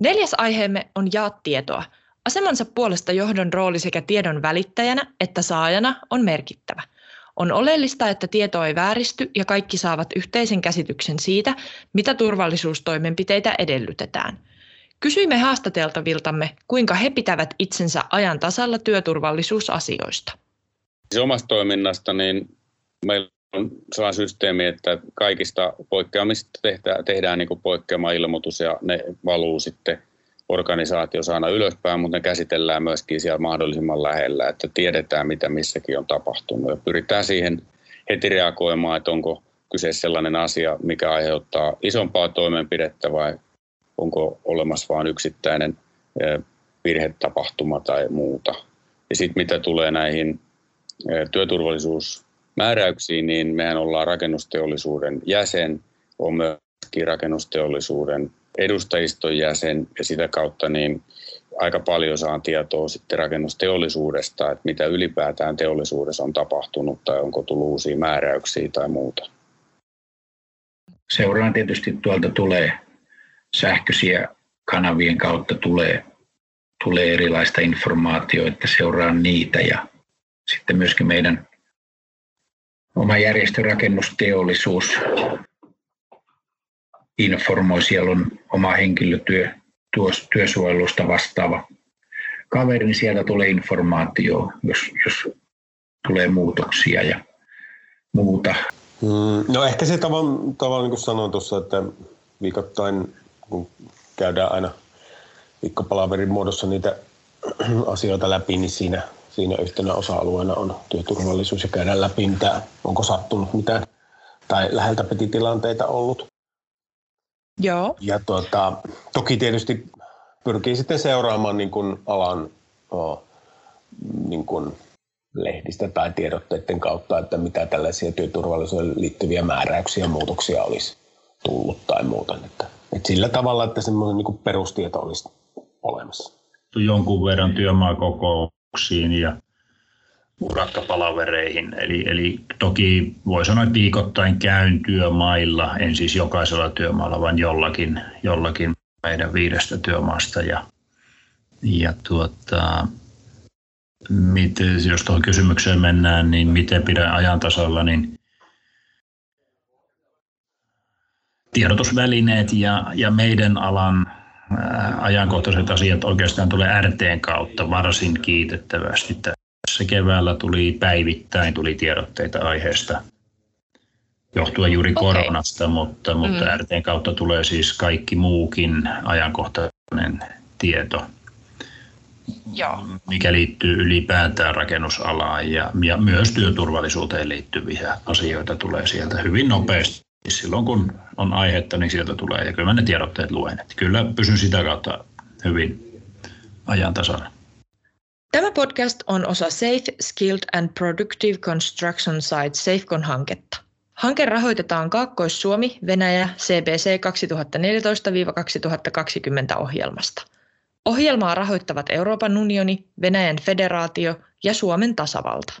Neljäs aiheemme on Jaa tietoa. Asemansa puolesta johdon rooli sekä tiedon välittäjänä että saajana on merkittävä. On oleellista, että tieto ei vääristy ja kaikki saavat yhteisen käsityksen siitä, mitä turvallisuustoimenpiteitä edellytetään. Kysyimme haastateltaviltamme, kuinka he pitävät itsensä ajan tasalla työturvallisuusasioista. Siis omasta toiminnasta niin meillä on sellainen systeemi, että kaikista poikkeamista tehdään, tehdään niin poikkeama-ilmoitus ja ne valuu sitten organisaatiossa aina ylöspäin, mutta ne käsitellään myöskin siellä mahdollisimman lähellä, että tiedetään mitä missäkin on tapahtunut ja pyritään siihen heti reagoimaan, että onko kyse sellainen asia, mikä aiheuttaa isompaa toimenpidettä vai onko olemassa vain yksittäinen virhetapahtuma tai muuta. Ja sitten mitä tulee näihin työturvallisuusmääräyksiin, niin mehän ollaan rakennusteollisuuden jäsen, on myöskin rakennusteollisuuden edustajiston jäsen ja sitä kautta niin aika paljon saan tietoa sitten rakennusteollisuudesta, että mitä ylipäätään teollisuudessa on tapahtunut tai onko tullut uusia määräyksiä tai muuta. Seuraan tietysti tuolta tulee sähköisiä kanavien kautta tulee, tulee erilaista informaatiota, seuraan niitä ja sitten myöskin meidän oma järjestörakennusteollisuus informoi. Siellä on oma henkilötyö työsuojelusta vastaava kaveri, niin sieltä tulee informaatio, jos, jos tulee muutoksia ja muuta. Mm, no ehkä se tavallaan, tavallaan niin kuin sanoin tuossa, että viikoittain kun käydään aina viikkopalaverin muodossa niitä asioita läpi, niin siinä, siinä yhtenä osa-alueena on työturvallisuus ja käydään läpi, mitä, onko sattunut mitään tai läheltä piti tilanteita ollut. Joo. Ja tuota, toki tietysti pyrkii sitten seuraamaan niin kuin alan oh, niin kuin lehdistä tai tiedotteiden kautta, että mitä tällaisia työturvallisuuteen liittyviä määräyksiä ja muutoksia olisi tullut tai muuta. Että, että sillä tavalla, että semmoinen niin perustieto olisi olemassa. Jonkun verran työmaakokouksiin ja urakkapalavereihin. Eli, eli toki voi sanoa, että viikoittain käyn työmailla, en siis jokaisella työmaalla, vaan jollakin, jollakin meidän viidestä työmaasta. Ja, ja tuota, miten, jos tuohon kysymykseen mennään, niin miten pidän ajan tasalla, niin tiedotusvälineet ja, ja meidän alan ajankohtaiset asiat oikeastaan tulee RTn kautta varsin kiitettävästi tässä keväällä tuli päivittäin tuli tiedotteita aiheesta johtuen juuri okay. koronasta, mutta, mutta mm. RTn kautta tulee siis kaikki muukin ajankohtainen tieto, Joo. mikä liittyy ylipäätään rakennusalaan ja, ja myös työturvallisuuteen liittyviä asioita tulee sieltä hyvin nopeasti. Silloin kun on aihetta, niin sieltä tulee ja kyllä mä ne tiedotteet luen. Että kyllä pysyn sitä kautta hyvin ajan tasalla. Tämä podcast on osa Safe, Skilled and Productive Construction Site SafeCon-hanketta. Hanke rahoitetaan Kaakkois-Suomi, Venäjä, CBC 2014-2020 ohjelmasta. Ohjelmaa rahoittavat Euroopan unioni, Venäjän federaatio ja Suomen tasavalta.